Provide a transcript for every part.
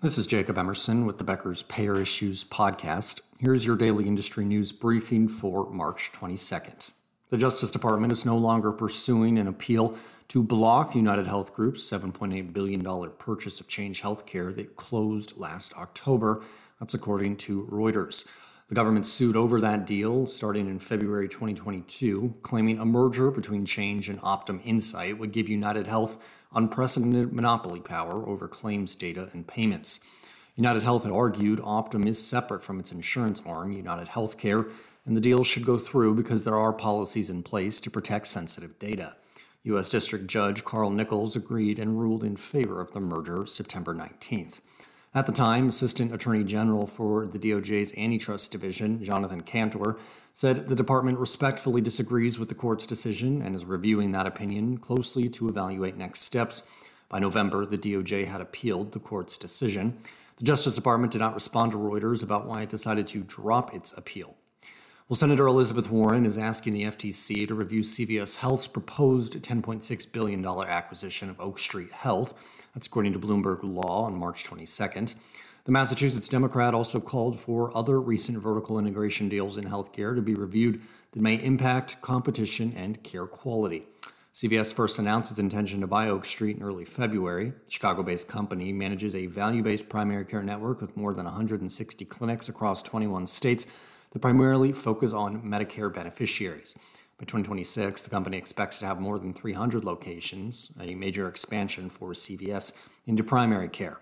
This is Jacob Emerson with the Becker's Payer Issues podcast. Here's your daily industry news briefing for March 22nd. The Justice Department is no longer pursuing an appeal to block United Health Group's $7.8 billion purchase of Change Healthcare that closed last October. That's according to Reuters. The government sued over that deal starting in February 2022, claiming a merger between Change and Optum Insight would give United Health unprecedented monopoly power over claims data and payments. United Health had argued Optum is separate from its insurance arm, United Healthcare, and the deal should go through because there are policies in place to protect sensitive data. U.S. District Judge Carl Nichols agreed and ruled in favor of the merger September 19th. At the time, Assistant Attorney General for the DOJ's Antitrust Division, Jonathan Kanter, said the department respectfully disagrees with the court's decision and is reviewing that opinion closely to evaluate next steps. By November, the DOJ had appealed the court's decision. The Justice Department did not respond to Reuters about why it decided to drop its appeal. Well, Senator Elizabeth Warren is asking the FTC to review CVS Health's proposed $10.6 billion acquisition of Oak Street Health. That's according to Bloomberg Law on March 22nd. The Massachusetts Democrat also called for other recent vertical integration deals in healthcare to be reviewed that may impact competition and care quality. CVS first announced its intention to buy Oak Street in early February. The Chicago based company manages a value based primary care network with more than 160 clinics across 21 states that primarily focus on Medicare beneficiaries. By 2026, the company expects to have more than 300 locations, a major expansion for CVS into primary care.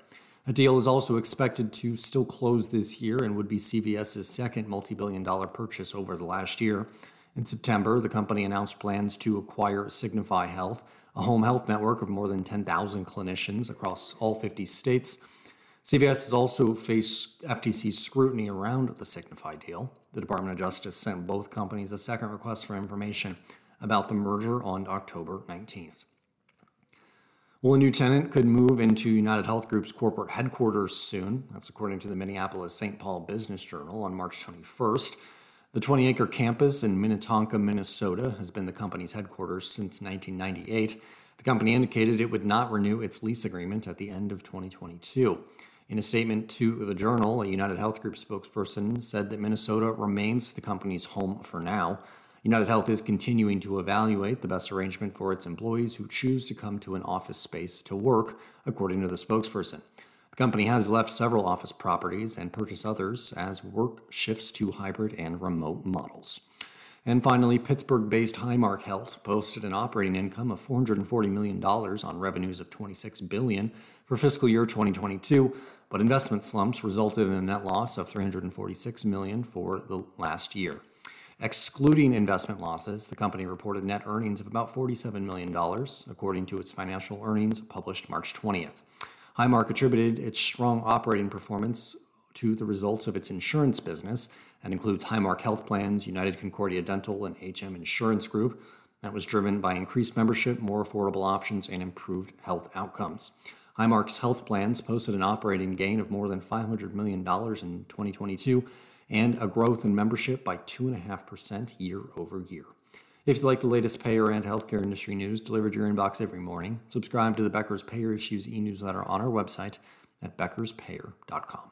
A deal is also expected to still close this year and would be CVS's second multi billion dollar purchase over the last year. In September, the company announced plans to acquire Signify Health, a home health network of more than 10,000 clinicians across all 50 states. CVS has also faced FTC scrutiny around the Signify deal. The Department of Justice sent both companies a second request for information about the merger on October 19th. Well, a new tenant could move into United Health Group's corporate headquarters soon. That's according to the Minneapolis St. Paul Business Journal on March 21st. The 20 acre campus in Minnetonka, Minnesota has been the company's headquarters since 1998. The company indicated it would not renew its lease agreement at the end of 2022. In a statement to the Journal, a United Health Group spokesperson said that Minnesota remains the company's home for now. United Health is continuing to evaluate the best arrangement for its employees who choose to come to an office space to work, according to the spokesperson. The company has left several office properties and purchased others as work shifts to hybrid and remote models. And finally, Pittsburgh based Highmark Health posted an operating income of $440 million on revenues of 26 billion for fiscal year 2022, but investment slumps resulted in a net loss of 346 million for the last year. Excluding investment losses, the company reported net earnings of about $47 million, according to its financial earnings published March 20th. Highmark attributed its strong operating performance to the results of its insurance business and includes Highmark Health Plans, United Concordia Dental, and HM Insurance Group. That was driven by increased membership, more affordable options, and improved health outcomes. Highmark's health plans posted an operating gain of more than $500 million in 2022 and a growth in membership by 2.5% year over year. If you like the latest payer and healthcare industry news delivered to your inbox every morning, subscribe to the Becker's Payer Issues e newsletter on our website at beckerspayer.com.